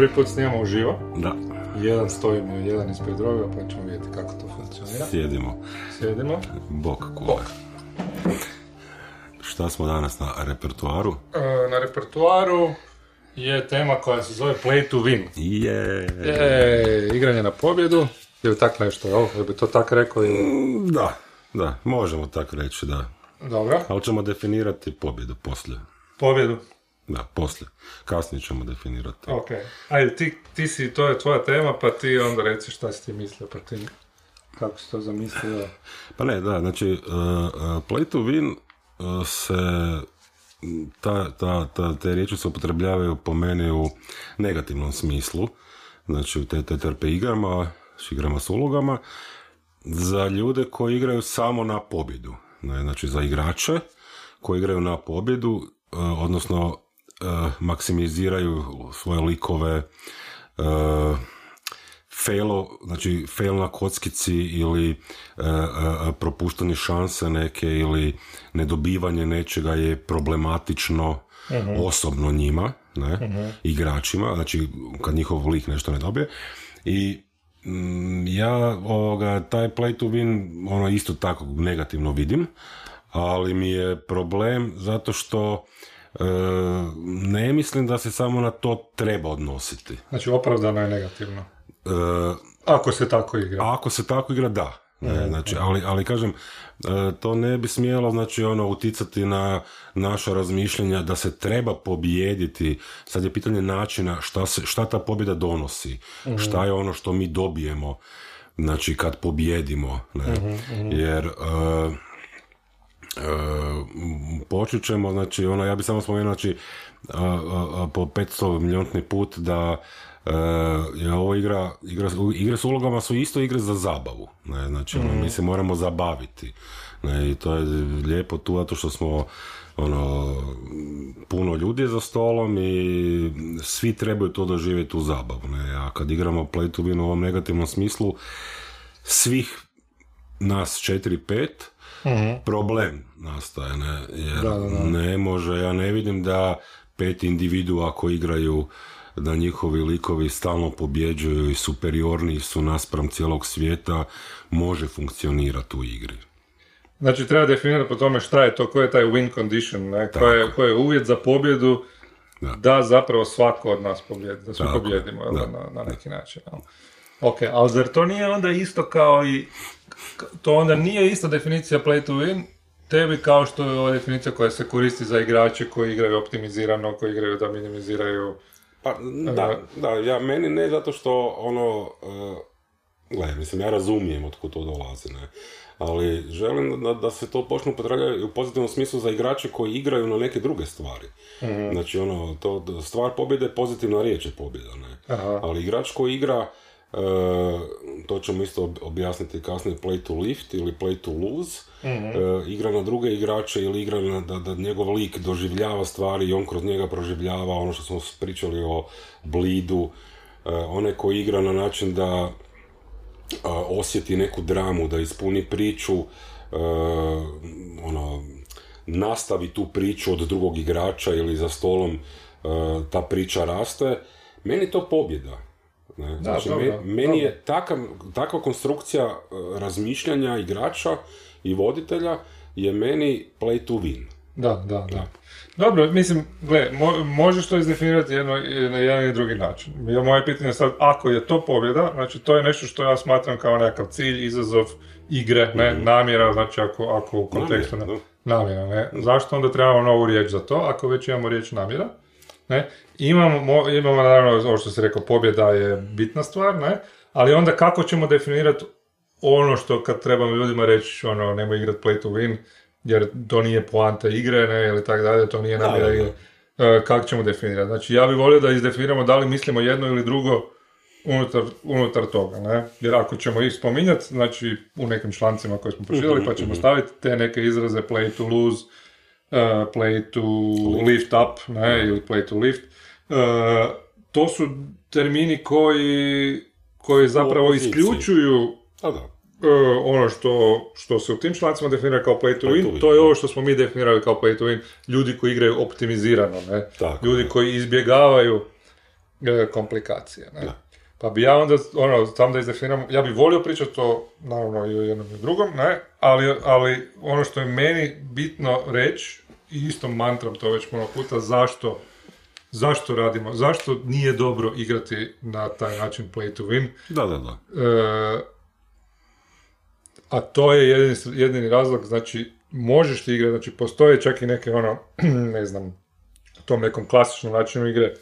Prvi put snimamo uživo. Da, Jedan stojimo, jedan ispred druga, pa ćemo vidjeti kako to funkcionira. sjedimo. Sjedimo. Bok kule. Šta smo danas na repertuaru? E, na repertuaru je tema koja se zove Play to Win. Je. E, igranje na pobjedu. Ili tak nešto, jel? Jel bi to tak rekao ili... Da, da, možemo tako reći, da. Dobro. Ali ćemo definirati pobjedu poslije. Pobjedu. Da, poslije. Kasnije ćemo definirati. Ok. Ajde, ti, ti si, to je tvoja tema, pa ti onda reci šta si ti mislio, pa ti... Kako si to zamislio? Pa ne, da, znači, uh, uh, play to win uh, se, ta, ta, ta, te riječi se upotrebljavaju po meni u negativnom smislu, znači u te TTRP igrama, s igrama s ulogama, za ljude koji igraju samo na pobjedu. Znači za igrače koji igraju na pobjedu, odnosno maksimiziraju svoje likove, uh, failo, znači fail na kockici ili uh, propuštanje šanse neke ili nedobivanje nečega je problematično osobno njima, ne, igračima, znači kad njihov lik nešto ne dobije. I mm, ja ovoga, taj play to win ono isto tako negativno vidim, ali mi je problem zato što ne mislim da se samo na to treba odnositi. Znači, opravdano je negativno. E, Ako se tako igra. ako se tako igra, da. Ne, znači, ali, ali kažem, e, to ne bi smjelo znači, ono, uticati na naša razmišljanja da se treba pobijediti. Sad je pitanje načina šta, se, šta ta pobjeda donosi, šta je ono što mi dobijemo znači, kad pobjedimo. Ne? Jer e, e, počet ćemo, znači, ono, ja bi samo spomenuo, znači, a, a, a, po 500 miliontni put da e, je ovo igra, igra, igre s ulogama su isto igre za zabavu, ne, znači, ono, mi se moramo zabaviti, ne, i to je lijepo tu, zato što smo, ono, puno ljudi je za stolom i svi trebaju to doživjeti u zabavu, ne, a kad igramo play to win u ovom negativnom smislu, svih nas 4-5, problem nastaje, ne, jer Da, da, da. ne može, ja ne vidim da pet individua koji igraju da njihovi likovi stalno pobjeđuju i superiorniji su naspram cijelog svijeta, može funkcionirati u igri. Znači, treba definirati po tome šta je to, koji je taj win condition, ne? Koji, je, koji je uvjet za pobjedu Da. da, zapravo svako od nas pobjedi, da svi pobjedimo na, na neki način. Ok, ali zar to nije onda isto kao i, to onda nije ista definicija play to win, tebi kao što je ova definicija koja se koristi za igrače koji igraju optimizirano, koji igraju da minimiziraju Pa, da, da, ja, meni ne zato što ono, uh, gledaj, mislim, ja razumijem od kud to dolazi, ne, ali želim da, da se to počne upotrebljavati u pozitivnom smislu za igrače koji igraju na neke druge stvari. Znači, ono, to, stvar pobjede, pozitivna riječ je pobjeda, ne, Aha. ali igrač koji igra, uh, to ćemo isto ob- objasniti kasnije, play to lift ili play to lose, uh, igra na druge igrače ili igra na, da, da njegov lik doživljava stvari i on kroz njega proživljava ono što smo pričali o blidu, uh, onaj koji igra na način da a, osjeti neku dramu, da ispuni priču, e, ono, nastavi tu priču od drugog igrača ili za stolom e, ta priča raste, meni to pobjeda. Ne? Znači, dobro, me- meni je dobro. takav, takva konstrukcija e, razmišljanja igrača i voditelja je meni play to win. Da, da, da. Dobro, mislim, gle, mo- možeš to izdefinirati jedno, na jedan i drugi način. Ja, moje pitanje je sad, ako je to pobjeda, znači to je nešto što ja smatram kao nekakav cilj, izazov igre, ne, namjera, znači ako, ako u kontekstu... Namjera, ne, namjera, ne. Zašto onda trebamo novu riječ za to, ako već imamo riječ namjera? Ne? Imamo, mo- imamo naravno, ovo što se rekao, pobjeda je bitna stvar, ne? Ali onda kako ćemo definirati ono što kad trebamo ljudima reći, ono, nemoj igrati play to win, jer to nije poanta igre, ne, ili tako dalje, to nije namjera igre. E, kako ćemo definirati? Znači, ja bih volio da izdefiniramo da li mislimo jedno ili drugo unutar, unutar toga, ne? Jer ako ćemo ih spominjati, znači u nekim člancima koje smo pročitali, pa ćemo staviti te neke izraze play to lose, play to lift up, ne, ili play to lift, uh, to su termini koji, koji zapravo isključuju A da. E, ono što, što se u tim člancima definira kao play to win, to je da. ovo što smo mi definirali kao play to win, ljudi koji igraju optimizirano, ne? Tako ljudi je. koji izbjegavaju komplikacije. Ne? Pa bi ja onda, ono, tam da izdefiniram, ja bi volio pričati o, naravno, i o jednom i o drugom, ne, ali, ali ono što je meni bitno reći, i isto mantram to već puno puta, zašto, zašto radimo, zašto nije dobro igrati na taj način play to win, Da, da, da. E, a to je jedini, jedini razlog, znači, možeš ti igrati, znači, postoje čak i neke, ono, ne znam, tom nekom klasičnom načinu igre,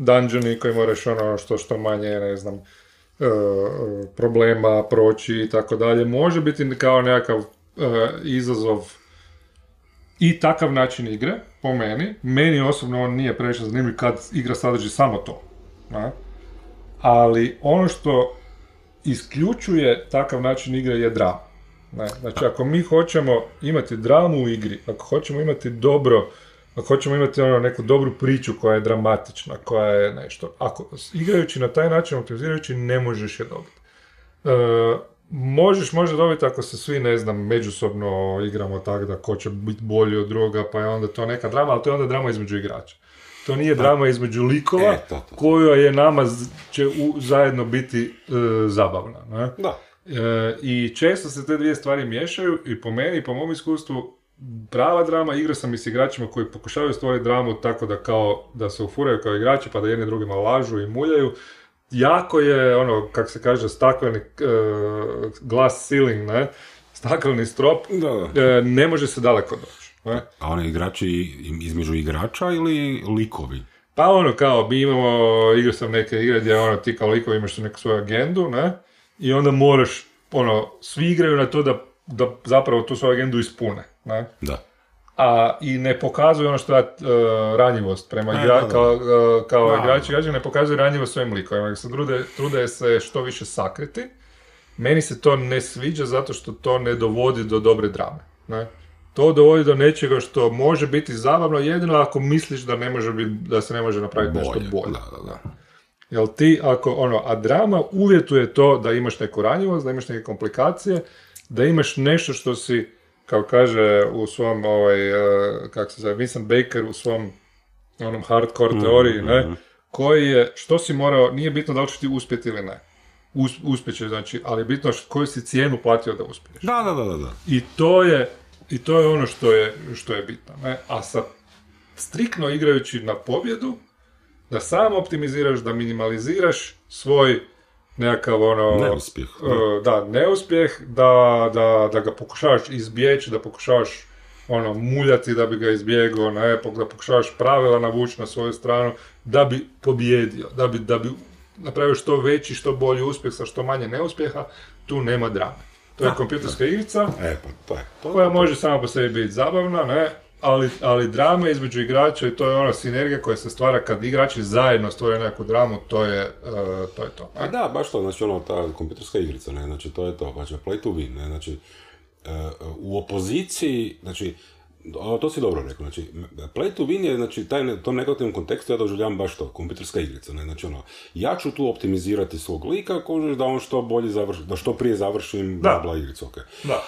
dungeoni koji moraš, ono, što, što manje, ne znam, e, problema proći i tako dalje. Može biti kao nekakav e, izazov i takav način igre, po meni. Meni osobno on nije previše zanimljiv kad igra sadrži samo to. Ne? Ali ono što isključuje takav način igre je drama. Ne? Znači, ako mi hoćemo imati dramu u igri, ako hoćemo imati dobro, ako hoćemo imati ono neku dobru priču koja je dramatična, koja je nešto, ako igrajući na taj način, optimizirajući, ne možeš je dobiti. E, možeš možda dobiti ako se svi, ne znam, međusobno igramo tako da ko će biti bolji od druga, pa je onda to neka drama, ali to je onda drama između igrača. To nije drama između likova, E, to, to. koja je nama će u, zajedno biti e, zabavna. Ne? Da. E, I često se te dvije stvari miješaju i po meni i po mom iskustvu prava drama, igra sam i s igračima koji pokušavaju stvoriti dramu tako da kao da se ufuraju kao igrači pa da jedni drugima lažu i muljaju. Jako je ono, kak se kaže, stakleni e, glass ceiling, ne? Stakleni strop, Da, da. e, ne može se daleko doći. Ne? A one igrači između igrača ili likovi? Pa ono kao, mi imamo, igrao sam neke igre gdje ono, ti kao likovi imaš neku svoju agendu, ne? I onda moraš, ono, svi igraju na to da, da zapravo tu svoju agendu ispune, ne? Da. A i ne pokazuju ono što je e, ranjivost prema E, igra, da, da. kao, e, kao Da. igrači, igrači ne pokazuju ranjivost svojim likovima, se trude, trude se što više sakriti. Meni se to ne sviđa zato što to ne dovodi do dobre drame. Ne? To dovodi do nečega što može biti zabavno jedino ako misliš da ne može biti, da se ne može napraviti nešto Bolje. bolje. Da, da, da. Jel ti, ako, ono, a drama uvjetuje to da imaš neku ranjivost, da imaš neke komplikacije, da imaš nešto što si, kao kaže u svom, ovaj, eh, kako se zove, Vincent Baker u svom onom hardcore teoriji, ne, koji je, što si morao, nije bitno da li ćeš ti uspjeti ili ne. Us, uspjećeš, znači, ali je bitno koju si cijenu platio da uspiješ. Da, da, da, da, da. I to je, i to je ono što je, što je bitno. Ne? A sa striktno igrajući na pobjedu, da sam optimiziraš, da minimaliziraš svoj nekakav ono... Neuspjeh. e, Da, neuspjeh, da, da, da ga pokušavaš izbjeći, da pokušavaš ono, muljati da bi ga izbjegao, ne, pok- da pokušavaš pravila navući na svoju stranu, da bi pobjedio, da bi, da bi napravio što veći, što bolji uspjeh sa što manje neuspjeha, tu nema drame. To je kompjuterska igrica, E, pa to je to. koja može sama po sebi biti zabavna, ne? Ali, ali drama između igrača i to je ona sinergija koja se stvara kad igrači zajedno stvore neku dramu, to je, e, to, je to. A da, baš to, znači ono, ta kompjuterska igrica, ne, znači to je to, znači play to win, ne, znači e, u opoziciji, znači, to si dobro rekao, znači, play to win je, znači, taj, tom negativnom kontekstu ja doživljavam baš to, kompjuterska igrica, ne, znači ono, ja ću tu optimizirati svog lika, kožeš da on što bolje završi, da što prije završim, bla, Da. bla, igricu, okej. Da.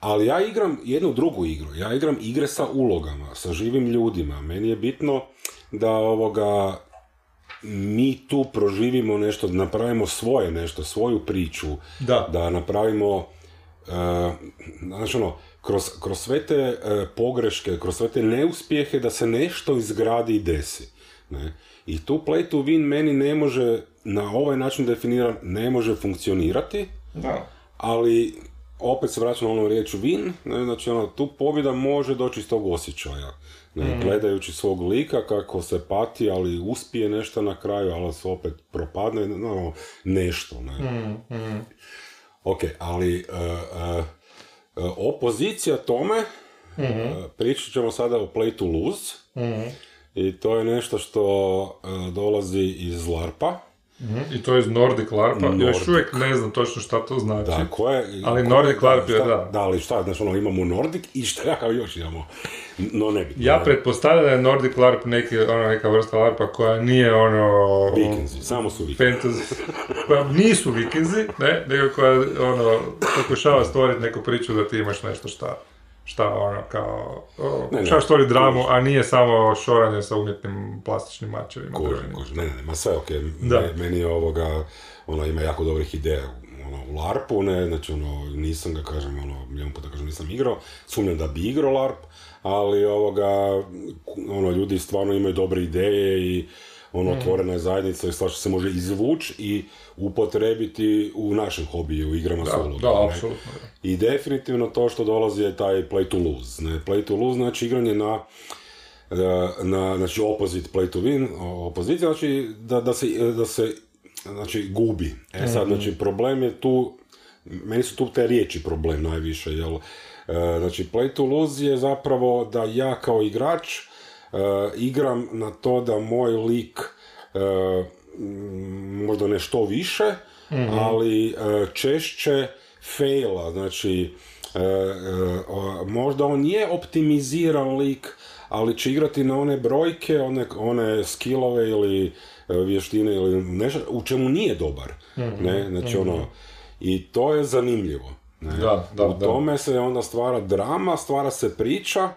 Ali ja igram jednu drugu igru. Ja igram igre sa ulogama, sa živim ljudima. Meni je bitno da ovoga mi tu proživimo nešto, da napravimo svoje nešto, svoju priču, Da. da napravimo e, znači ono, kroz, kroz sve te e, pogreške, kroz sve te neuspjehe da se nešto izgradi i desi. Ne? I tu play to win meni ne može, na ovaj način definiran, ne može funkcionirati, Da. ali opet se vraćam na onu riječ win, ne, znači ono, tu pobjeda može doći iz tog osjećaja. Ne, Gledajući svog lika kako se pati, ali uspije nešto na kraju, ali se opet propadne, no, nešto. Ne. Ok, ali e, e, opozicija tome, e, pričat ćemo sada o play to lose, i to je nešto što dolazi iz LARPA, I to je iz Nordic LARPA. Još Nordic. uvijek ne znam točno šta to znači. Da, koje, Ali koje- Nordic LARP je, da. Da, ali šta, znači ono, imamo Nordic i šta kao još imamo? No, ne. Ja pretpostavljam da je Nordic LARP neki, ono, neka vrsta LARPa koja nije ono... Vikinzi, samo su vikinzi. fantasy, koja nisu vikinzi, ne, nego koja ono, pokušava stvoriti neku priču da ti imaš nešto šta, šta ono kao, o, Ne, šta dramu, a nije samo šoranje sa umjetnim plastičnim mačevima. Kužim, drvenim. kužim. Ne, ne, ne, ma sve ok. Da. Me- Meni je ovoga, ono, ima jako dobrih ideja ono, u LARP-u, ne, znači ono, nisam ga, kažem, ono, jedan puta kažem, nisam igrao, sumnjam da bi igrao LARP, ali ovoga, ono, ljudi stvarno imaju dobre ideje i ono, otvorena je zajednica i svašta se može izvući i upotrebiti u našem hobiju, u igrama Da, solo. da, apsolutno. I definitivno to što dolazi je taj play to lose. Ne? Play to lose znači igranje na e, na, znači opposite play to win, opozicija, znači da, da, se, da se znači, gubi. E sad, znači, problem je tu, meni su tu te riječi problem najviše, jel? E, znači, play to lose je zapravo da ja kao igrač e, igram na to da moj lik e, m, možda nešto više, ali e, češće faila, znači možda on je optimiziran lik, ali će igrati na one brojke, one, one skillove ili vještine ili nešto u čemu nije dobar. Ne? Znači ono, i to je zanimljivo. Ne? Da, da, u da. tome se onda stvara drama, stvara se priča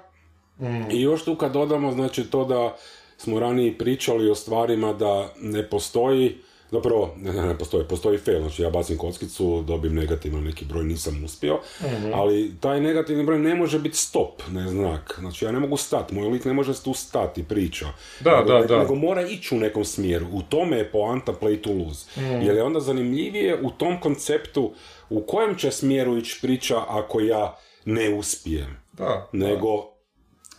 i još tu kad dodamo znači to da smo ranije pričali o stvarima da ne postoji Zapravo, ne, ne, ne postoji, postoji fail, znači ja bacim kockicu, dobijem negativan neki broj, nisam uspio, ali taj negativni broj ne može biti stop, ne znak, znači ja ne mogu stati, moj lik ne može tu stati, priča, Da, nego, da, da. nego mora ići u nekom smjeru, u tome je poanta play to lose, jer je onda zanimljivije u tom konceptu u kojem će smjeru ići priča ako ja ne uspijem, Da, nego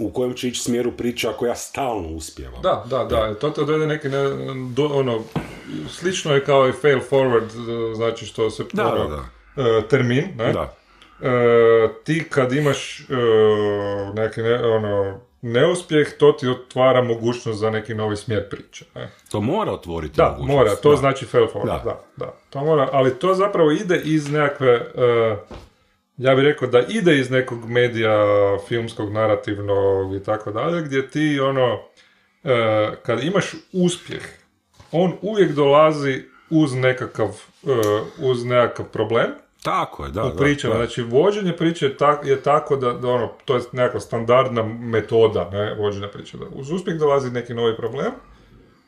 u kojem će ići smjeru priča ako ja stalno uspijevam. Da, da, da, to te odvede neki, ne, do, ono, slično je kao i fail forward, e, znači što se, Da, ono, da, e, termin, ne? Da. E, ti kad imaš e, neki, ne, ono, neuspjeh, to ti otvara mogućnost za neki novi smjer priče, ne? To mora otvoriti Da, mogućnost. mora, to Da. znači fail forward, Da. da. da, To mora, ali to zapravo ide iz nekakve, e, ja bih rekao da ide iz nekog medija filmskog, narativnog i tako dalje, gdje ti ono, e, kad imaš uspjeh, on uvijek dolazi uz nekakav, e, uz nekakav problem, Tako je, da. u da, pričama. da. Znači, vođenje priče je, tak, je tako da, da ono, to je nekakva standardna metoda ne, vođenja priče. Da uz uspjeh dolazi neki novi problem,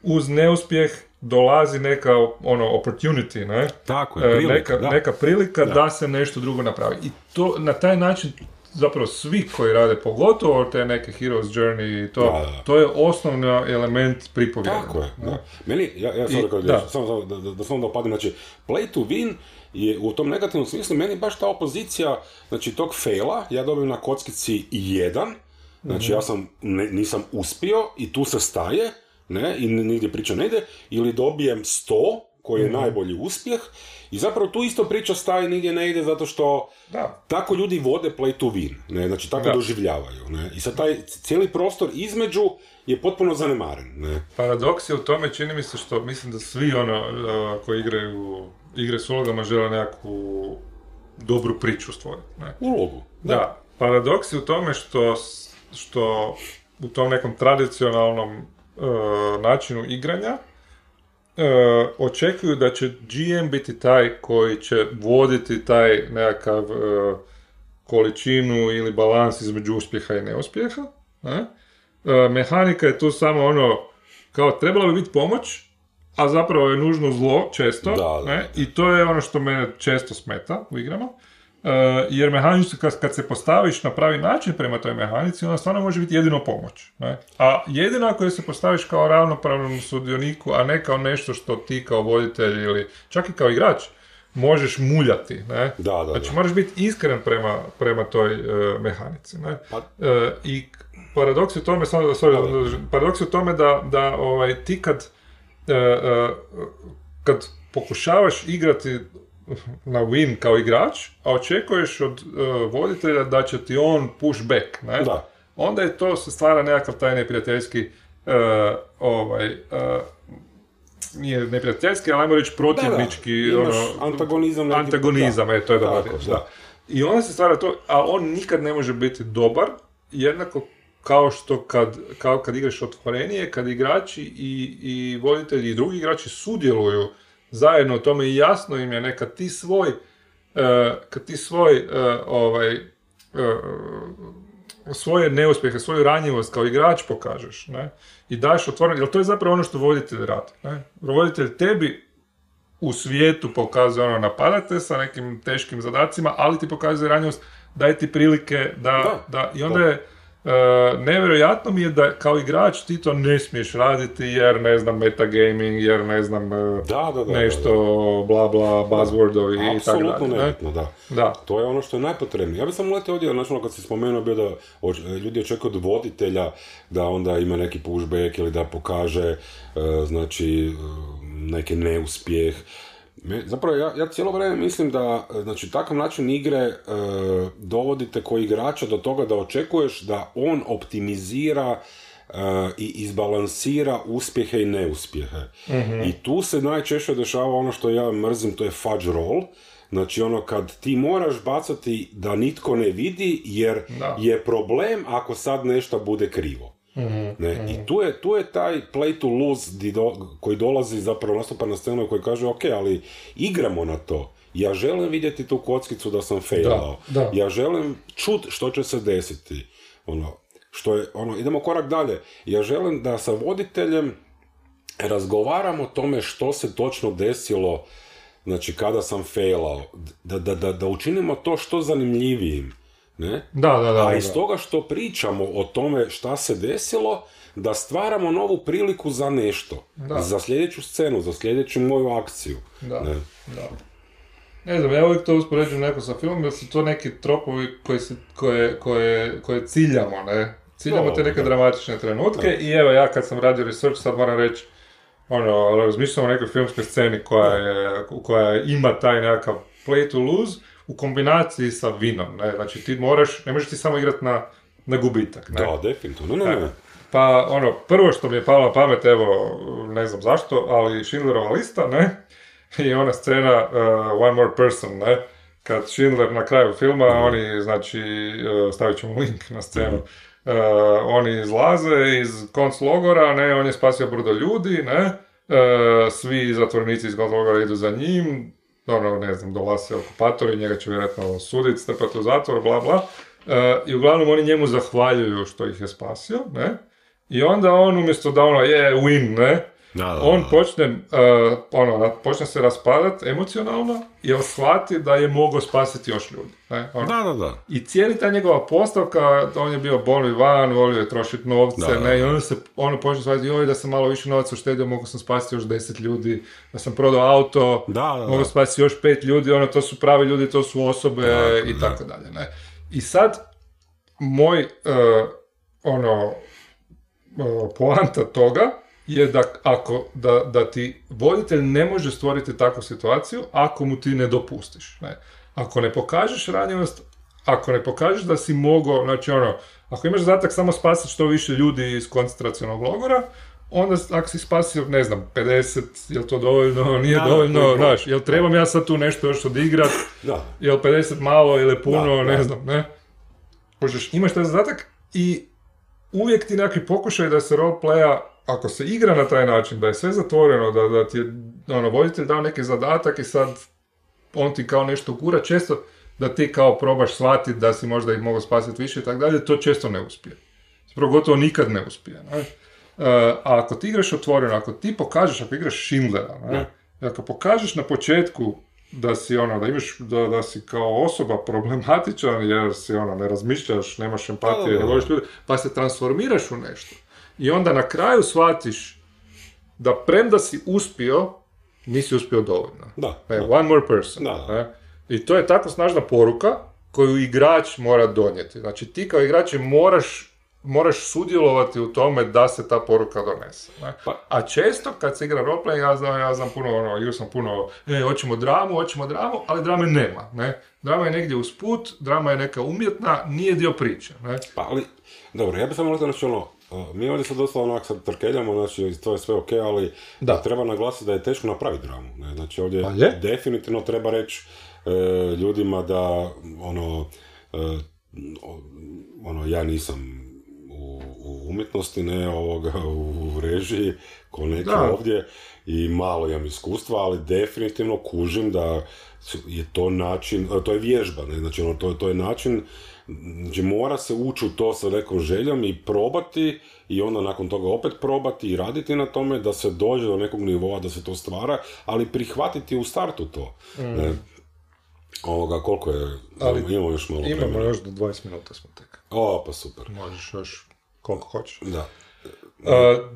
uz neuspjeh dolazi neka ono opportunity, ne? Tako je, E, prilika, neka, da. neka prilika da. se nešto drugo napravi. I to na taj način zapravo svi koji rade, pogotovo te neke Hero's Journey i to, Da, da. to je osnovni element pripovjeda. Tako je, da. Meni, ja, ja I- sam rekao, da. samo, da, da, da da opadim, znači, play to win je u tom negativnom smislu, meni baš ta opozicija, znači, tog faila, ja dobijem na kockici jedan, znači, ja sam, ne- nisam uspio i tu se staje, ne, i nigdje priča ne ide, ili dobijem sto, koji je najbolji uspjeh, i zapravo tu isto priča staje, nigdje ne ide, zato što Da. tako ljudi vode play to win, ne, znači tako Da. doživljavaju, ne, i sad taj cijeli prostor između je potpuno zanemaren, ne. Paradoks je u tome, čini mi se što mislim da svi ono uh, koji igraju igre s ulogama žele nekakvu dobru priču stvoriti. Ne? Ulogu. Da. paradoks je u tome što, što u tom nekom tradicionalnom načinu igranja uh, očekuju da će GM biti taj koji će voditi taj nekakav uh, količinu ili balans između uspjeha i neuspjeha. Ne? E, mehanika je tu samo ono, kao trebala bi biti pomoć, a zapravo je nužno zlo često. Da, da, ne? I to je ono što mene često smeta u igrama. E, jer mehanici, kad, kad se postaviš na pravi način prema toj mehanici, ona stvarno može biti jedino pomoć. Ne? A jedino ako je se postaviš kao ravnopravnom sudioniku, a ne kao nešto što ti kao voditelj ili čak i kao igrač možeš muljati. Ne? Da, da, Znači, da. moraš biti iskren prema, prema toj e, mehanici. Ne? Pa- E, I paradoks je u tome, sorry, zadržim, paradoks je u tome da, da ovaj, ti kad, e, kad pokušavaš igrati na win kao igrač, a očekuješ od e, voditelja da će ti on push back, ne? Da. onda je to se stvara nekakav taj neprijateljski e, ovaj, e, nije neprijateljski, ali ajmo reći protivnički, Da, da. Imaš ono, antagonizam antagonizam, da. e, to je dobar Tako, da. I onda se stvara to, a on nikad ne može biti dobar, jednako kao što kad, kao kad igraš otvorenije, kad igrači i, i voditelji i drugi igrači sudjeluju zajedno u tome i jasno im je nekad ti svoj, e, kad ti svoj e, ovaj, svoje neuspjehe, svoju ranjivost kao igrač pokažeš, ne? I daš otvoreno, jer to je zapravo ono što voditelj radi, ne? Voditelj tebi u svijetu pokazuje ono napadate sa nekim teškim zadacima, ali ti pokazuje ranjivost, daje ti prilike da, da, i onda je nevjerojatno mi je da kao igrač ti to ne smiješ raditi jer ne znam metagaming, jer ne znam uh, da, da, da, nešto bla bla buzzwordovi i tako dalje. Apsolutno nebitno, da. da. To je ono što je najpotrebnije. Ja bih samo letio ovdje, znači ono kad si spomenuo bio da ljudi očekuju od voditelja da onda ima neki pushback ili da pokaže uh, znači neki neuspjeh zapravo ja, ja cijelo vrijeme mislim da znači, takav način igre e, dovodite koji igrača do toga da očekuješ da on optimizira e, i izbalansira uspjehe i neuspjehe. Mhm. I tu se najčešće dešava ono što ja mrzim, to je fudge roll. Znači ono kad ti moraš bacati da nitko ne vidi jer je problem ako sad nešto bude krivo. Mm-hmm. Ne? I mhm. tu je, tu je taj play to lose do, koji dolazi zapravo nastupa na scenu koji kaže ok, ali igramo na to. Ja želim vidjeti tu kockicu da sam failao. Da, Ja želim čut što će se desiti. Ono, što je, ono, idemo korak dalje. Ja želim da sa voditeljem razgovaramo o tome što se točno desilo znači kada sam failao. Da, da, da, da učinimo to što zanimljivijim. Ne? Da, da, da. A iz toga što pričamo o tome šta se desilo, da stvaramo novu priliku za nešto. Da. Za sljedeću scenu, za sljedeću moju akciju. Da, ne? da. Ne znam, ja uvijek to uspoređujem neko sa filmom, jer su to neki tropovi koji se, koje, koje, koje ciljamo, ne? Ciljamo te neke dramatične trenutke i evo ja kad sam radio research sad moram reći ono, razmišljam o nekoj filmskoj sceni koja, je, koja ima taj nekakav play to lose, u kombinaciji sa vinom. Ne? Znači ti moraš, ne možeš ti samo igrati na, na gubitak. Ne? Da, definitivno. Ne, ne, ne. Pa ono, prvo što mi je palo na pamet, evo, ne znam zašto, ali Schindlerova lista, ne? I ona scena uh, One More Person, ne? Kad Schindler na kraju filma, mm. oni, znači, uh, stavit ćemo link na scenu, uh, oni izlaze iz konc logora, ne, on je spasio brdo ljudi, ne, uh, svi zatvornici iz konc logora idu za njim, ono, ne znam, dolaze okupatori, njega će vjerojatno suditi, strpati u zatvor, bla, bla. E, I uglavnom oni njemu zahvaljuju što ih je spasio, ne? I onda on umjesto da ono je win, ne? Da, on počne, uh, ono, počne se raspadat emocionalno jer shvati da je mogao spasiti još ljudi. Ne? Ono. Da, da, da. I cijeli ta njegova postavka, on je bio bolni van, volio je trošiti novce, ne, i onda se ono počne shvatiti, joj, da sam malo više novaca uštedio, mogu sam spasiti još deset ljudi, da sam prodao auto, da, mogu spasiti još pet ljudi, ono, to su pravi ljudi, to su osobe i tako dalje. Ne? I sad, moj, uh, ono, uh, poanta toga je da, ako, da, da ti voditelj ne može stvoriti takvu situaciju ako mu ti ne dopustiš. Ne? Ako ne pokažeš ranjivost, ako ne pokažeš da si mogao, znači ono, ako imaš zadatak samo spasiti što više ljudi iz koncentracionog logora, onda ako si spasio, ne znam, 50, je to dovoljno, nije dovoljno, znaš, jel trebam ja sad tu nešto još odigrat, da. jel 50 malo ili puno, ne znam, ne. Možeš, imaš taj zadatak i uvijek ti neki pokušaj da se roleplaya ako se igra na taj način, da je sve zatvoreno, da, da ti je ono, voditelj dao neki zadatak i sad on ti kao nešto gura, često da ti kao probaš shvatiti da si možda ih mogu spasiti više i tako dalje, to često ne uspije. Zapravo gotovo nikad ne uspije. Ne? Uh, a ako ti igraš otvoreno, ako ti pokažeš, ako igraš Schindlera, ne? ako pokažeš na početku da si ono, da imaš, da, da si kao osoba problematičan jer si ono, ne razmišljaš, nemaš empatije, ne voliš ljudi, pa se transformiraš u nešto i onda na kraju shvatiš da premda si uspio, nisi uspio dovoljno. Da. E, one more person. Da. I to je tako snažna poruka koju igrač mora donijeti. Znači ti kao igrač moraš moraš sudjelovati u tome da se ta poruka donese. Ne? Pa. A često kad se igra roleplay, ja znam, ja znam puno, ono, sam puno, e, hoćemo dramu, hoćemo dramu, ali drame nema. Ne? Drama je negdje usput, drama je neka umjetna, nije dio priče. Ne? Pa ali, dobro, ja bih samo znači ono, mi ovdje sad dosta onak sad trkeljamo, znači to je sve ok, ali da. treba naglasiti da je teško napraviti dramu. Ne? Znači ovdje pa definitivno treba reći e, ljudima da ono, e, ono, ja nisam u, u umjetnosti, ne ovoga, u režiji, ko neki ovdje i malo imam iskustva, ali definitivno kužim da je to način, to je vježba, ne? znači ono, to, to je način Znači mora se ući u to sa nekom željom i probati i onda nakon toga opet probati i raditi na tome da se dođe do nekog nivoa da se to stvara, ali prihvatiti u startu to. Ne? Ovoga, koliko je, Ali imamo još malo Imamo vremena. još do 20 minuta smo tek. O, pa super. Možeš još koliko hoćeš. Da. Uh,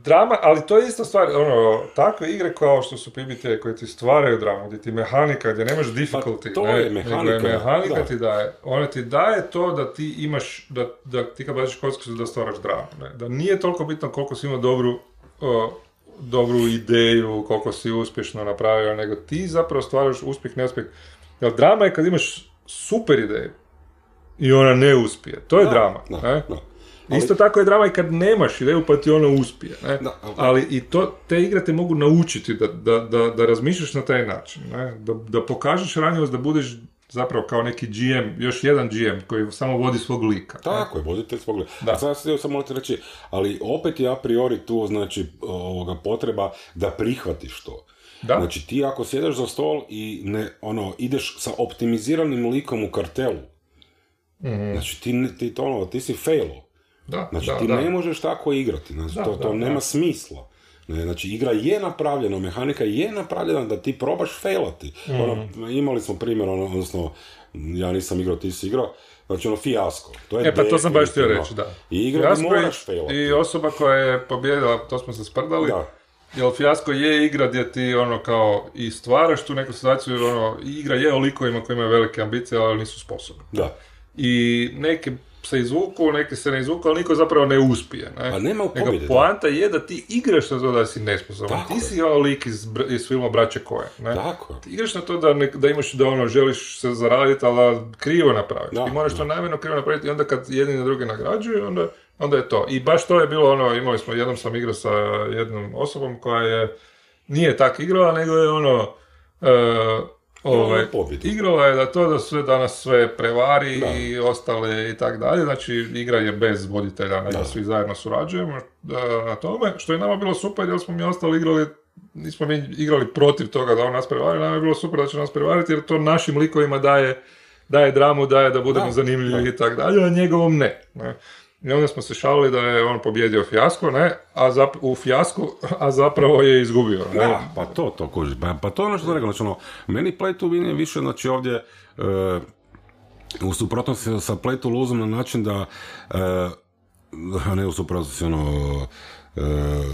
drama, ali to je isto stvar, ono, takve igre kao što su PBT koje ti stvaraju dramu, gdje ti mehanika, gdje nemaš difficulty, Pa to ne, je mehanika, mehanika da. ti daje, ona ti daje to da ti imaš, da, da ti kad baciš kockicu da stvaraš dramu, ne, da nije toliko bitno koliko si imao dobru, uh, dobru ideju, koliko si uspješno napravio, nego ti zapravo stvaraš uspjeh, neuspjeh, jer drama je kad imaš super ideju i ona ne uspije, to je Da, drama, da, ne? Da. Isto tako je drama i kad nemaš ideju pa ti ona uspije. Ne? Da, ali- ali i to, te igre te mogu naučiti da, da, da, da razmišljaš na taj način. Ne? Da, da pokažeš ranjivost, da budeš zapravo kao neki GM, još jedan GM koji samo vodi svog lika. ne? Tako je, voditelj svog lika. Da. Sad sam samo reći, ali opet je a priori tu znači ovoga potreba da prihvatiš to. Da. Znači ti ako sjedeš za stol i ne, ono, ideš sa optimiziranim likom u kartelu, znači ti, ne- ti, to, ono, ti si failo. Da, Znači da, ti da. ne možeš tako igrati, znači Da, to, to da, nema da. smisla. Ne, znači igra je napravljena, mehanika je napravljena da ti probaš failati. Mhm. Ono, imali smo primjer, ono, odnosno, ja nisam igrao, ti si igrao, znači ono fijasko. To je E pa to sam baš htio reći, da. I igra moraš failati. I osoba koja je pobjedila, to smo se sprdali, Da. jer Fijasko je igra gdje ti ono kao i stvaraš tu neku situaciju, jer ono, igra je o likovima koji imaju velike ambicije, ali nisu sposobni. Da. i neke se izvuku, neke se ne izvuku, ali niko zapravo ne uspije. Ne? Pa nema u pobjede, da. poanta je da ti igraš na to da si nesposoban. Tako ti je. si ono lik iz, iz filma Braće koje. Ne? Tako. Ti igraš na to da, ne, da imaš da ono želiš se zaraditi, ali krivo napraviš. Da, ti moraš da. to namjerno krivo napraviti i onda kad jedni na druge nagrađuju, onda, onda je to. I baš to je bilo ono, imali smo, jednom sam igrao sa jednom osobom koja je, nije tak igrala, nego je ono, e, ovaj, pobjedu. igrala je da to da sve danas sve prevari Da. i ostale i tak dalje, znači igra je bez voditelja, nego Da. svi zajedno surađujemo e, na tome, što je nama bilo super jer smo mi ostali igrali nismo mi igrali protiv toga da on nas prevari, nama je bilo super da će nas prevariti jer to našim likovima daje, daje dramu, daje da budemo Da, zanimljivi i tak dalje, a njegovom ne. ne. I onda smo se šalili da je on pobjedio fijasko, ne, a zap, u fijasku, a zapravo je izgubio. Ne? Da, pa to, to kužiš. Pa, pa to je ono što sam rekao, znači ono, meni play to win je više, znači ovdje, e, u suprotnosti sa play to lose na način da, e, ne u suprotnosti, ono, e,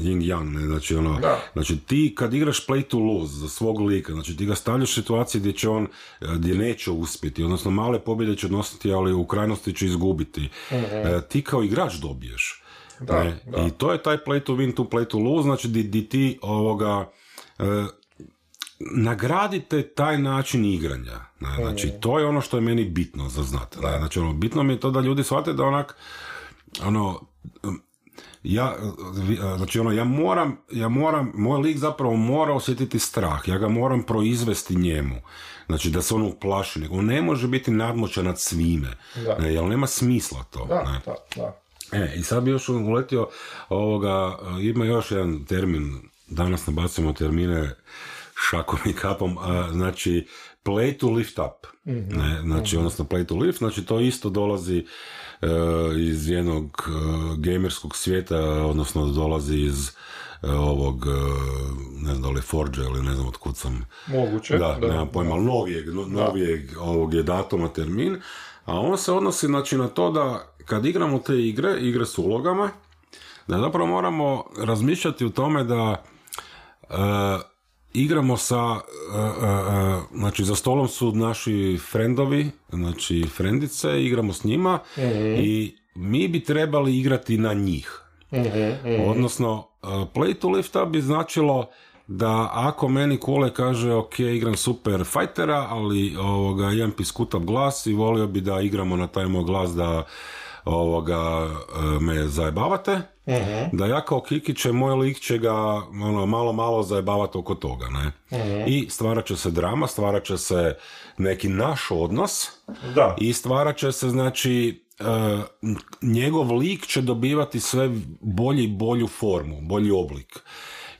yin yang, ne, znači ono, Da. znači ti kad igraš play to lose za svog lika, znači ti ga stavljaš u situacije gdje će on, e, gdje neće uspjeti, odnosno male pobjede će odnositi, ali u krajnosti će izgubiti. E, ti kao igrač dobiješ. Da, Ne, da. I to je taj play to win, to play to lose, znači di, di ti ovoga, e, nagradite taj način igranja. Ne, znači, to je ono što je meni bitno za znati. ne. Znači, ono, bitno mi je to da ljudi shvate da onak, ono, ja, znači ono, ja moram, ja moram, moj lik zapravo mora osjetiti strah, ja ga moram proizvesti njemu. Znači da se on uplaši, nego on ne može biti nadmoćan nad svime, Da. ne, jer nema smisla to. Da, ne. da, da. E, i sad bi još uletio ovoga, ima još jedan termin, danas nabacujemo termine šakom i kapom, a, znači play to lift up, ne, znači, odnosno play to lift, znači to isto dolazi e, iz jednog e, gamerskog svijeta, odnosno dolazi iz e, ovog, ne znam da li Forge ili ne znam od kud sam Moguće. da, nemam pojma, ali novijeg, no- novijeg ovog je datuma termin, a on se odnosi znači, na to da kad igramo te igre, igre s ulogama, da zapravo moramo razmišljati u tome da e, igramo sa, e, e, znači za stolom su naši frendovi, znači frendice, igramo s njima i mi bi trebali igrati na njih. Odnosno, uh, play to lift up bi značilo da ako meni Kule kaže ok, igram super fightera, ali ovoga, imam piskutav glas i volio bi da igramo na taj moj glas da ovoga, uh, me zajebavate, da ja kao Kikiće, moj lik će ga ono, malo, malo zajebavati oko toga, ne? I stvarat će se drama, stvarat će se neki naš odnos, Da. i stvarat će se, znači, e, njegov lik će dobivati sve bolji i bolju formu, bolji oblik.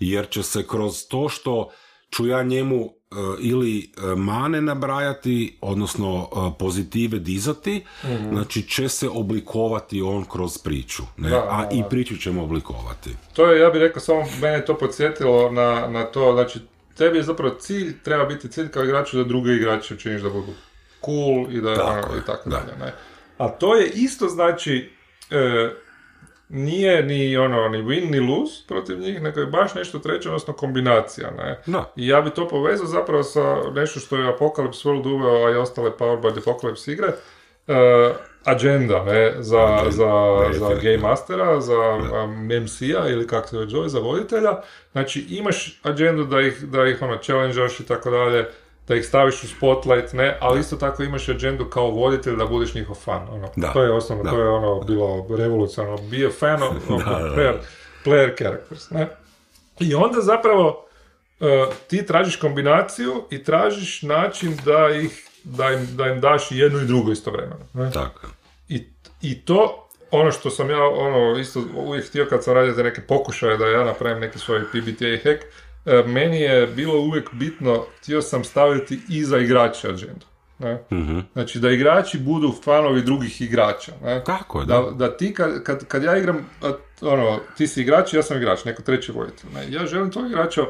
Jer će se kroz to što ću ja njemu ili e, mane nabrajati, odnosno e, pozitive dizati, znači će se oblikovati on kroz priču. Ne? Da, A da, i priču ćemo oblikovati. To je, ja bih rekao, samo mene je to podsjetilo na, na to, znači, tebi je zapravo cilj, treba biti cilj kao igraču da druge igrače učiniš da budu cool i da Tako ono, je, i tako da. dalje, ne. A to je isto znači, e, nije ni ono, ni win ni lose protiv njih, nego je baš nešto treće, odnosno kombinacija, ne. Da. I ja bi to povezao zapravo sa nešto što je Apocalypse World uveo, a i ostale Powered by the Apocalypse igre, e, agenda, ne, za, Agenda, za, da, za. Game Mastera, za um, MC-a ili kako se već zove, za voditelja. Znači imaš agendu da ih, da ih ono, challengeaš i tako dalje, da ih staviš u spotlight, ne, ali isto tako imaš agendu kao voditelj da budeš njihov fan. Ono. Da. To je osnovno, Da. to je ono bilo revolucionarno. Be a fan of, Da, da. player, player characters, ne. I onda zapravo uh, ti tražiš kombinaciju i tražiš način da ih da im, da im daš jedno i drugo istovremeno. Ne? Tako. I, I to, ono što sam ja ono isto uvijek htio kad sam radio te neke pokušaje da ja napravim neki svoj PBTA hack, meni je bilo uvijek bitno, htio sam staviti i za igrače agendu. Ne? Mhm. Znači da igrači budu fanovi drugih igrača. Ne? Tako je, da. Da, da ti kad, kad, kad ja igram, ono, ti si igrač, ja sam igrač, neko treći voditelj. Ne? Ja želim tog igrača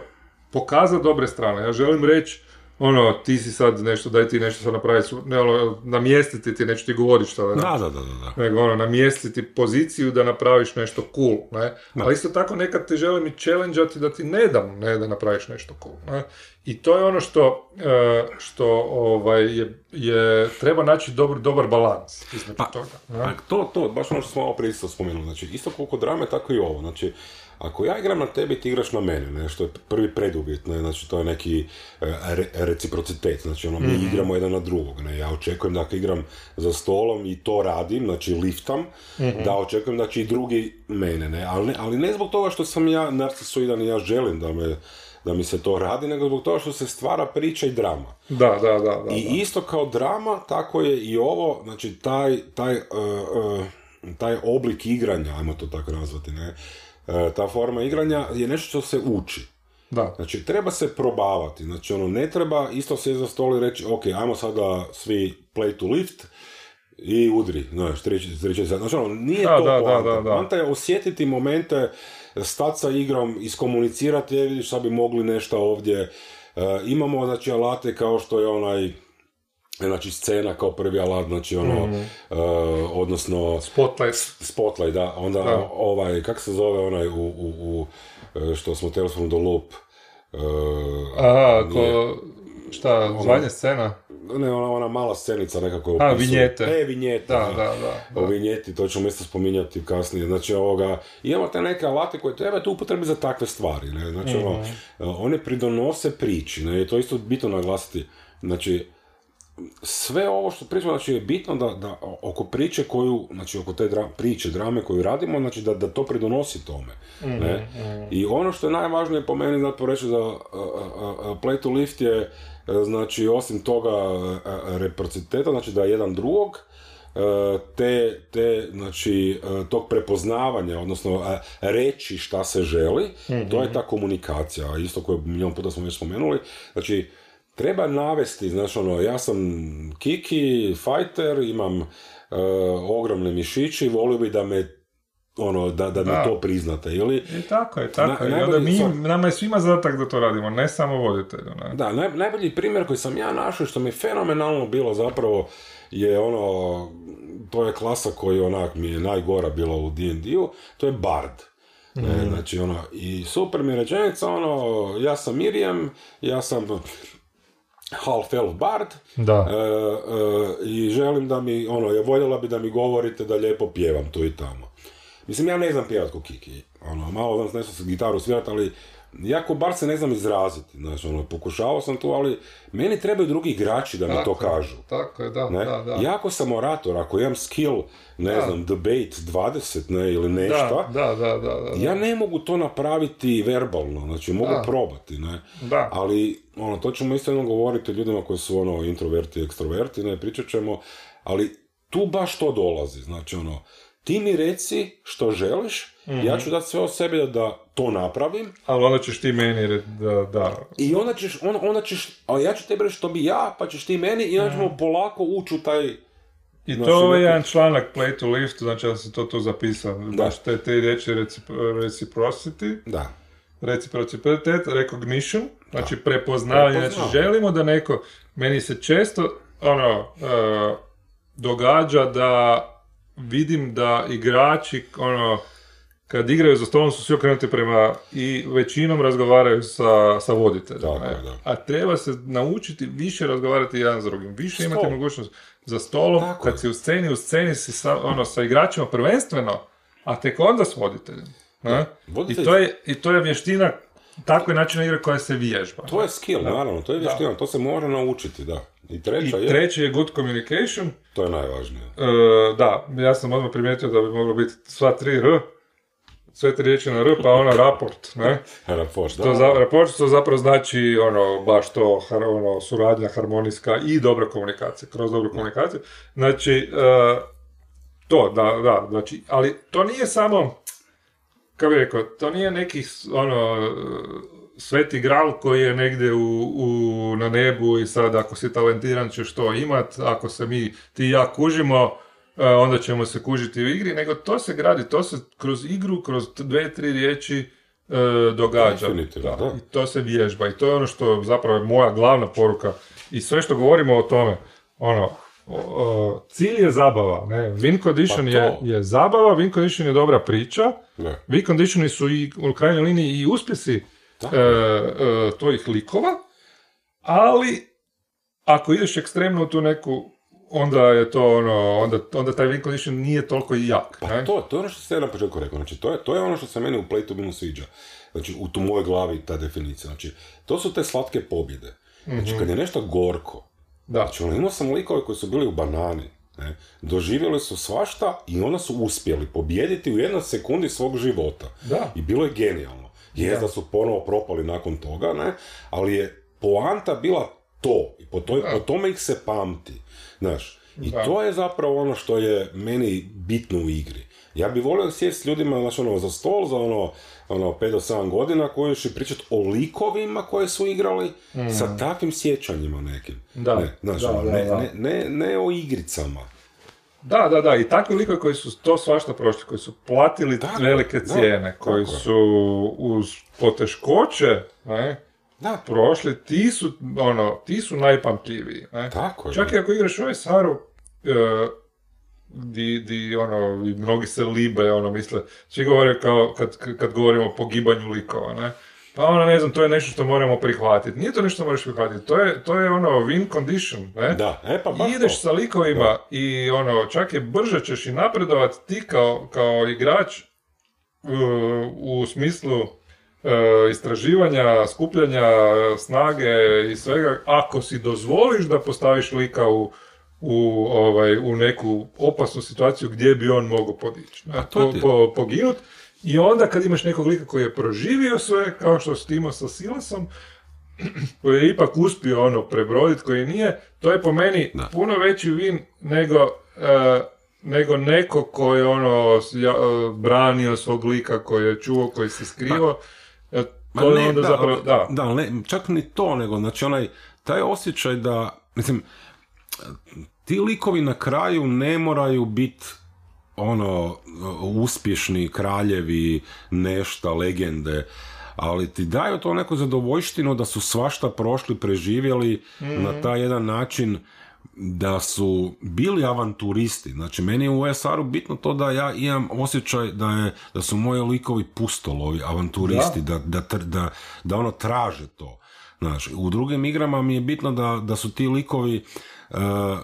pokazati dobre strane. Ja želim reći, ono, ti si sad nešto, daj ti nešto sad napraviti, ne, ono, namjestiti ti, neću ti govoriti šta da Da, da, da, da. da. nego ono, namjestiti poziciju da napraviš nešto cool, ne? Ali isto tako nekad te želim i challenge da ti ne dam, ne, da napraviš nešto cool, ne? I to je ono što, e, što ovaj, je, je, treba naći dobar, dobar balans između Pa, toga. ne? To, to, baš ono što smo malo prije isto spomenuli, znači isto koliko drame, tako i ovo, znači ako ja igram na tebi, ti igraš na mene, ne, što je prvi preduvjet, ne, znači to je neki e, re- reciprocitet, znači ono, mi igramo jedan na drugog, ne, ja očekujem da ako igram za stolom i to radim, znači liftam, da očekujem da će i drugi mene, ne, ali ne, ali ne zbog toga što sam ja narcisoidan i ja želim da me da mi se to radi, nego zbog toga što se stvara priča i drama. Da, da, da, da. I isto kao drama, tako je i ovo, znači taj, taj, uh, uh, taj oblik igranja, ajmo to tako nazvati, ne, uh, ta forma igranja je nešto što se uči. da. Znači, treba se probavati, znači ono, ne treba isto se za stol i reći, ok, ajmo sada svi play to lift, i udri, znaš, znači ono, nije Da, to da, poanta. da, da. Poanta je osjetiti momente, stat sa igrom, iskomunicirati, je, vidiš, sad bi mogli nešto ovdje, E, imamo, znači, alate kao što je onaj, znači, scena kao prvi alat, znači, ono, Mhm. e, odnosno, Spotlight. Spotlight, da, onda Da. ovaj, kak se zove onaj u, u, u e, što smo from the Loop, e, Aha, nije- ko, šta, zvanje scena? ne, ona, ona mala scenica nekako A, opisuje. vinjete. E, vinjete, Da, da, da. O da. vinjeti, to ćemo isto spominjati kasnije. Znači, ovoga, imamo te neke alate koje treba tu upotrebi za takve stvari. Ne? Znači, ono, Mhm. one pridonose priči, ne? I to je isto bitno naglasiti. Znači, sve ovo što pričamo, znači je bitno da, da oko priče koju, znači oko te dra- priče, drame koju radimo, znači da, da to pridonosi tome. Ne? I ono što je najvažnije po meni zapravo reći za uh, play to lift je, uh, znači osim toga uh, uh, reciprociteta, znači da jedan drugog, te, te, znači, tog prepoznavanja, odnosno reći šta se želi, to je ta komunikacija, isto koju milijon puta smo već spomenuli, znači treba navesti, znaš ono, ja sam Kiki, fighter, imam uh, ogromne mišići, volio bi da me ono, da, da mi Da. to priznate, ili I tako je, tako Na- je. Najbolji mi, nama je svima zadatak da to radimo, ne samo voditelju. Ne? Da, naj, najbolji primjer koji sam ja našao što mi je fenomenalno bilo zapravo je ono, to je klasa koji onak mi je najgora bila u D&D-u, to je Bard. Ne, znači ono, i super mi je rečenica, ono, ja sam Miriam, ja sam half elf bard, Da. e, e, i želim da mi, ono, ja voljela bi da mi govorite da lijepo pjevam tu i tamo. Mislim, ja ne znam pjevat ko Kiki, ono, malo znam nešto sa gitaru svirati, ali ja ko bar se ne znam izraziti, znači, ono, pokušavao sam to, ali meni trebaju drugi igrači da mi to Tako kažu. Tako je, da, Ne? da, da. Ja ako sam orator, ako imam skill, ne Da. znam, debate 20, ne, ili nešto, da, da, da, da, da. ja ne mogu to napraviti verbalno, znači mogu Da. probati, ne. Da. Ali, ono, to ćemo isto jednom govoriti ljudima koji su, ono, introverti, ekstroverti, ne, pričat ćemo, ali tu baš to dolazi, znači, ono, ti mi reci što želiš, ja ću dati sve od sebe da, da to napravim, Ali onda ćeš ti meni reći da, da. i onda ćeš, on, onda ćeš, a ja ću tebi reći što bi ja, pa ćeš ti meni i onda ćemo polako ući u taj... I Znači, to je neko- jedan članak Play to Lift, znači ja sam to tu zapisao. Baš te tri riječi recipro- reciprocity, Da. reciprocitet, recognition, znači prepoznavanje, znači želimo da neko, meni se često ono, e, događa da vidim da igrači, ono, kad igraju za stolom su svi okrenuti prema i većinom razgovaraju sa, sa voditeljem. Da. A treba se naučiti više razgovarati jedan s drugim, više imati Stol. mogućnost za stolom, Tako kad je. si u sceni, u sceni si sa, ono, sa igračima prvenstveno, a tek onda s voditeljem. ne? I, Voditelj- to je, I to je vještina, tako je način igre koja se vježba. To je skill, naravno, to je vještina, to se mora naučiti, da. I I treća je, treći je good communication. to je najvažnije. E, da, ja sam odmah primijetio da bi moglo biti sva tri R, sve tri riječi na R, pa ono raport, ne? Rapport, da. To za, raport to zapravo znači ono, baš to, har, ono, suradnja harmonijska i dobra komunikacija, kroz dobru komunikaciju. Znači, e, to, da, da, znači, ali to nije samo, kako bi rekao, to nije neki, ono, sveti gral koji je negdje u, u, na nebu i sad ako si talentiran ćeš to imat, ako se mi, ti i ja kužimo, e, onda ćemo se kužiti u igri, nego to se gradi, to se kroz igru, kroz dve, tri riječi e, događa. Da. I to se vježba i to je ono što zapravo je moja glavna poruka i sve što govorimo o tome, ono, o- o, cilj je zabava, ne? Win condition Pa je, je zabava, win condition je dobra priča, Ne. win conditioni su i u krajnjoj liniji i uspjesi e, e, tvojih likova, ali ako ideš ekstremno u tu neku, onda je to ono, onda, onda taj win condition nije toliko jak. Pa ne? to, to je ono što ste na početku rekao, znači to je, to je ono što se meni u Play to Winu sviđa. Znači, u tu mojoj glavi ta definicija. Znači, to su te slatke pobjede. Znači, kad je nešto gorko, Da. Znači, ono, imao sam likove koji su bili u banani, ne? doživjeli su svašta i onda su uspjeli pobijediti u jednoj sekundi svog života. Da. I bilo je genijalno. Jest da su ponovo propali nakon toga, ne? ali je poanta bila to. I po, toj, po tome ih se pamti. Znaš, i Da. to je zapravo ono što je meni bitno u igri. Ja bi volio sjesti s ljudima znači, ono, za stol za ono, ono 5 do 7 godina koji će pričati o likovima koje su igrali sa takvim sjećanjima nekim. Mm. Da, Ne, znaš, da, ono, da, ne. Ne, ne, ne o igricama. Da, da, da, i takvi likovi koji su to svašta prošli, koji su platili Tako, velike da, cijene, koji tako su uz poteškoće ne, Da, prošli, ti su, ono, ti su najpamtljiviji. Ne. tako je. Čak i ako igraš ovaj Saru, e, di, di, ono, mnogi se libe, ono, misle, svi govore kao, kad, kad govorimo o pogibanju likova, ne, pa ono, ne znam, to je nešto što moramo prihvatiti. Nije to nešto što moraš prihvatiti, to je, to je ono, win condition, ne, Da, e pa baš ideš to. sa likovima i ono, čak je brže ćeš i napredovat ti kao, kao igrač uh, u smislu uh, istraživanja, skupljanja snage i svega, ako si dozvoliš da postaviš lika u, u, ovaj, u neku opasnu situaciju gdje bi on mogao podići. ne, po, po- poginut. I onda kad imaš nekog lika koji je proživio sve, kao što si imao sa Silasom, koji je ipak uspio ono prebroditi, koji nije, to je po meni Da. puno veći win nego, e, nego neko koji je ono ja- e, branio svog lika, koji je čuo, koji se skrivao. E, Ma to je ne, onda da, zapravo, da. da, ne, čak ni to, nego, znači, onaj, taj osjećaj da, mislim, ti likovi na kraju ne moraju biti ono, uspješni kraljevi, nešta, legende, ali ti daju to neku zadovoljštinu da su svašta prošli, preživjeli na taj jedan način da su bili avanturisti. Znači, meni je u SR-u bitno to da ja imam osjećaj da, je, da su moji likovi pustolovi, avanturisti, da, da, da, da ono traže to. Znači, u drugim igrama mi je bitno da, da su ti likovi uh,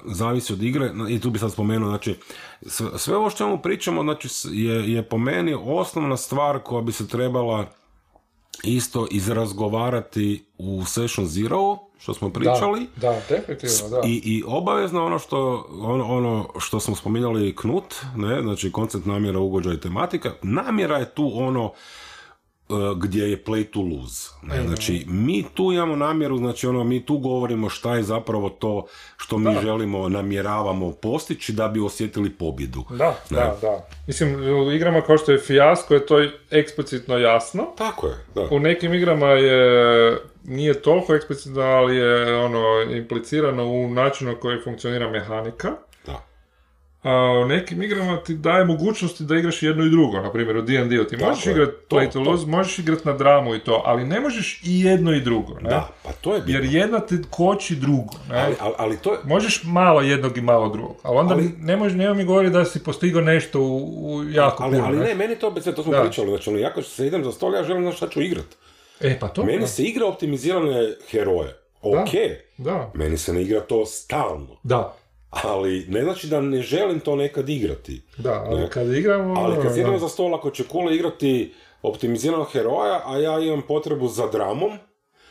zavisi od igre. I tu bi sad spomenuo, znači sve, sve ovo što čemu pričamo znači, je, je po meni osnovna stvar koja bi se trebala isto izrazgovarati u Session Zero, što smo pričali, Da, da, definitivno, da. i, i obavezno ono što, ono, ono što smo spominjali knut, ne, znači koncept namjera, ugođaj i tematika, namjera je tu ono gdje je play to lose. Ne? Znači, mi tu imamo namjeru, znači ono, mi tu govorimo šta je zapravo to što mi želimo, namjeravamo postići da bi osjetili pobjedu. Da, da, da. Mislim, u igrama kao što je fijasko je to eksplicitno jasno. Tako je, da. U nekim igrama je nije toliko eksplicitno, ali je ono implicirano u načinu na koji funkcionira mehanika. Da. A u nekim igrama ti daje mogućnosti da igraš jedno i drugo. Na primjer, u D&D-u ti možeš je, igrati to, play to to. lose, možeš igrati na dramu i to, ali ne možeš i jedno i drugo. Ne? Da, pa to je bitno. Jer jedna te koči drugo. Ne? Ali, ali, ali to je, Možeš malo jednog i malo drugog, ali onda Ali- ne može, nema mi govori da si postigao nešto u, u jako ali, puno. ali ne? ne, meni to, to smo Da. pričali, znači ono, ja kad se idem za stol, ja želim znaš šta ću igrat. E, pa to? Meni se igra optimizirane heroje, ok, Da. meni se ne igra to stalno, Da, ali ne znači da ne želim to nekad igrati. da, ali Ne. kad igramo... Ali kad za stol, ako će Kule igrati optimiziranog heroja, a ja imam potrebu za dramom,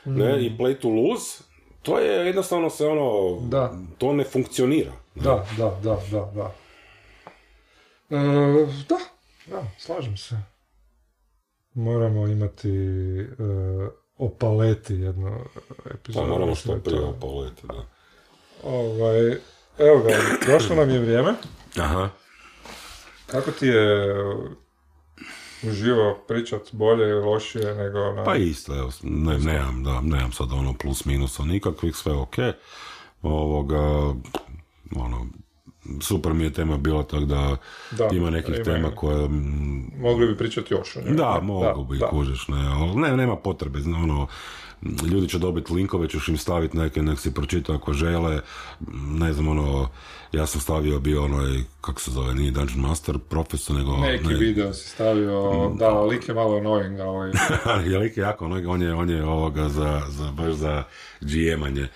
ne, i play to lose, to je jednostavno se ono, Da. to ne funkcionira. Da, da, da, da, da. E, da, da, slažem se. Moramo imati e, o paleti jednu epizodu. Pa moramo što prije to- opaleti, da. Ovaj, evo ga, došlo nam je vrijeme. Aha. Kako ti je uživo pričat bolje ili lošije nego na... Pa isto, evo, ne, nemam, da, nemam sad ono plus minusa nikakvih, sve ok. Ovoga, ono, super mi je tema bila, tako da, Da, ima nekih ima, tema koje, mm, Mogli bi pričati još o njoj. da, mogu bi, da. kužiš, ne, ali ne, nema potrebe, ono, ljudi će dobiti linkove, ćeš im staviti neke, nek si pročita ako žele, ne znam, ono, ja sam stavio bio onaj, kako se zove, nije Dungeon Master profesor, nego... Neki ne, video si stavio, da, lik je malo annoying, ali... je lik je jako, ono, on je, on je ovoga za, za, baš za GM-anje,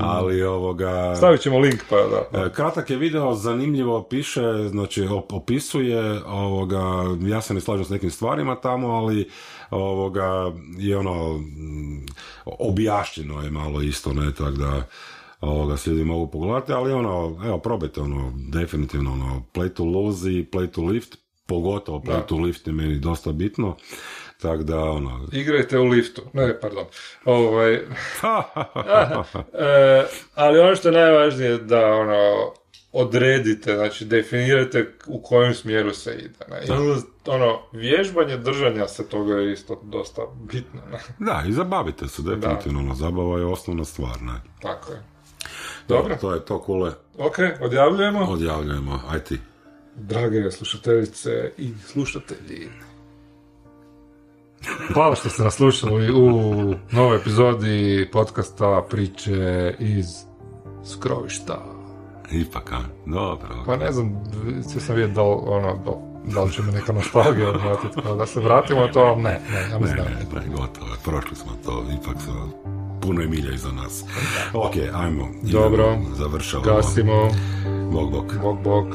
ali ovoga... Stavit ćemo link, pa da. E, Kratak je video, zanimljivo piše, znači op- opisuje, ovoga, ja se ne slažem s nekim stvarima tamo, ali ovoga, je ono, mm, objašnjeno je malo isto, ne, tako da ovoga, svi ljudi mogu pogledati, ali ono, evo, probajte, ono, definitivno, ono, play to lose i play to lift, pogotovo play Da. to lift je meni dosta bitno, tako da, ono, Igrajte u liftu. Ne, pardon. Ovaj, e, ali ono što je najvažnije je da ono, odredite, znači definirate u kojem smjeru se ide. Ne? I ono, vježbanje držanja se toga je isto dosta bitno. Ne? da, i zabavite se, definitivno, ono, zabava je osnovna stvar, ne. Tako je. Dobro, To je to, kule, ok, odjavljujemo. odjavljujemo, aj ti. Drage slušateljice i slušatelji. Hvala što ste nas slušali u novoj epizodi podcasta priče iz skrovišta. Ipak, a? Dobro. Pa ne znam, sve sam vidjeti da ono, da, da li će me neka nostalgija vratiti, kao da se vratimo na to, ne, ne, ja Ne, mislim da ne, ne. ne, gotovo prošli smo to, ipak su puno je milja iza nas. Ok, ajmo. idemo, Dobro. Završavamo. Gasimo, Bog, bog. bok, bok.